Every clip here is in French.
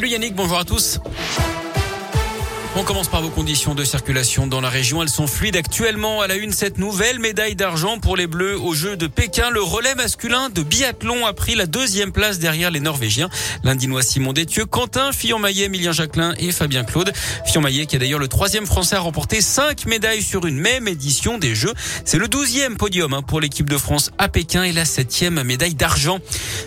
Salut Yannick, bonjour à tous. On commence par vos conditions de circulation dans la région. Elles sont fluides actuellement. À la une, cette nouvelle médaille d'argent pour les Bleus aux Jeux de Pékin. Le relais masculin de biathlon a pris la deuxième place derrière les Norvégiens. L'Indinois Simon Détieux, Quentin Fillon-Maillet, Emilien Jacquelin et Fabien Claude. Fillon-Maillet qui est d'ailleurs le troisième français à remporter cinq médailles sur une même édition des Jeux. C'est le douzième podium hein, pour l'équipe de France à Pékin et la septième médaille d'argent.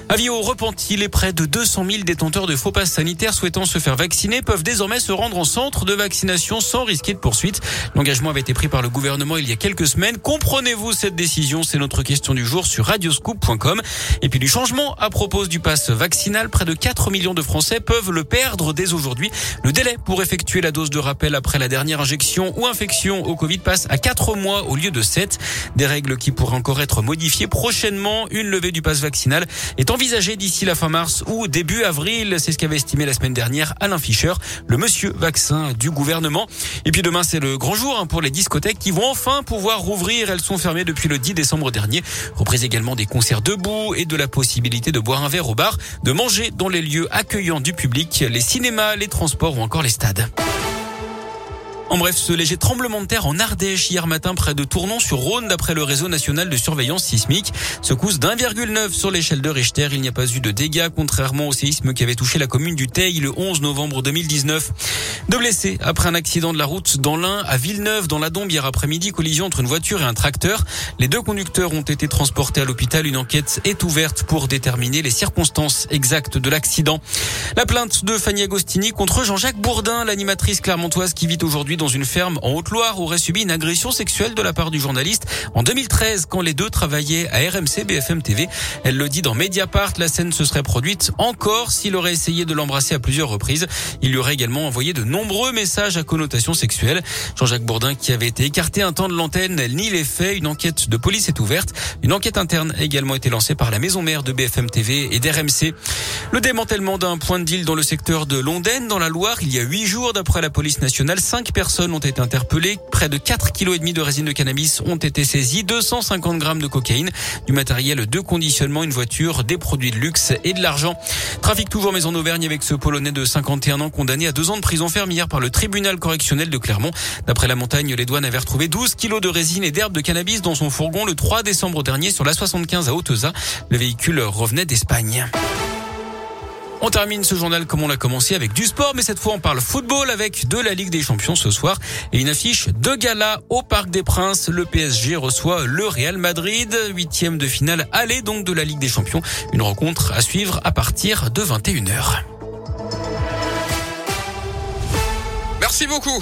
Avis au repenti, les près de 200 000 détenteurs de faux passes sanitaires souhaitant se faire vacciner peuvent désormais se rendre en centre de vaccination sans risquer de poursuite. L'engagement avait été pris par le gouvernement il y a quelques semaines. Comprenez-vous cette décision C'est notre question du jour sur radioscoop.com. Et puis du changement à propos du pass vaccinal. Près de 4 millions de Français peuvent le perdre dès aujourd'hui. Le délai pour effectuer la dose de rappel après la dernière injection ou infection au Covid passe à 4 mois au lieu de 7. Des règles qui pourraient encore être modifiées prochainement. Une levée du pass vaccinal est envisagée d'ici la fin mars ou début avril. C'est ce qu'avait estimé la semaine dernière Alain Fischer, le monsieur vaccin du gouvernement. Et puis demain, c'est le grand jour hein, pour les discothèques qui vont enfin pouvoir rouvrir. Elles sont fermées depuis le 10 décembre dernier. Reprise également des concerts debout et de la possibilité de boire un verre au bar, de manger dans les lieux accueillants du public, les cinémas, les transports ou encore les stades. En bref, ce léger tremblement de terre en Ardèche hier matin près de Tournon-sur-Rhône d'après le réseau national de surveillance sismique. Secousse d'1,9 sur l'échelle de Richter. Il n'y a pas eu de dégâts contrairement au séisme qui avait touché la commune du Teil le 11 novembre 2019. Deux blessés après un accident de la route dans l'Ain à Villeneuve dans la Dombe hier après-midi. Collision entre une voiture et un tracteur. Les deux conducteurs ont été transportés à l'hôpital. Une enquête est ouverte pour déterminer les circonstances exactes de l'accident. La plainte de Fanny Agostini contre Jean-Jacques Bourdin, l'animatrice clermontoise qui vit aujourd'hui dans une ferme en Haute-Loire aurait subi une agression sexuelle de la part du journaliste en 2013 quand les deux travaillaient à RMC BFM TV. Elle le dit dans Mediapart, la scène se serait produite encore s'il aurait essayé de l'embrasser à plusieurs reprises. Il lui aurait également envoyé de nombreux messages à connotation sexuelle. Jean-Jacques Bourdin qui avait été écarté un temps de l'antenne nie les faits. Une enquête de police est ouverte. Une enquête interne a également été lancée par la maison mère de BFM TV et d'RMC. Le démantèlement d'un point de deal dans le secteur de Londaine, dans la Loire, il y a huit jours, d'après la police nationale, cinq personnes ont été interpellées. Près de 4 kg de résine de cannabis ont été saisies, 250 grammes de cocaïne, du matériel de conditionnement, une voiture, des produits de luxe et de l'argent. Trafic toujours mais en Auvergne avec ce Polonais de 51 ans condamné à deux ans de prison ferme hier par le tribunal correctionnel de Clermont. D'après la montagne, les douanes avaient retrouvé 12 kilos de résine et d'herbe de cannabis dans son fourgon le 3 décembre dernier sur la 75 à Hauteza. Le véhicule revenait d'Espagne. On termine ce journal comme on l'a commencé avec du sport, mais cette fois on parle football avec de la Ligue des Champions ce soir et une affiche de gala au Parc des Princes. Le PSG reçoit le Real Madrid, huitième de finale aller donc de la Ligue des Champions. Une rencontre à suivre à partir de 21h. Merci beaucoup.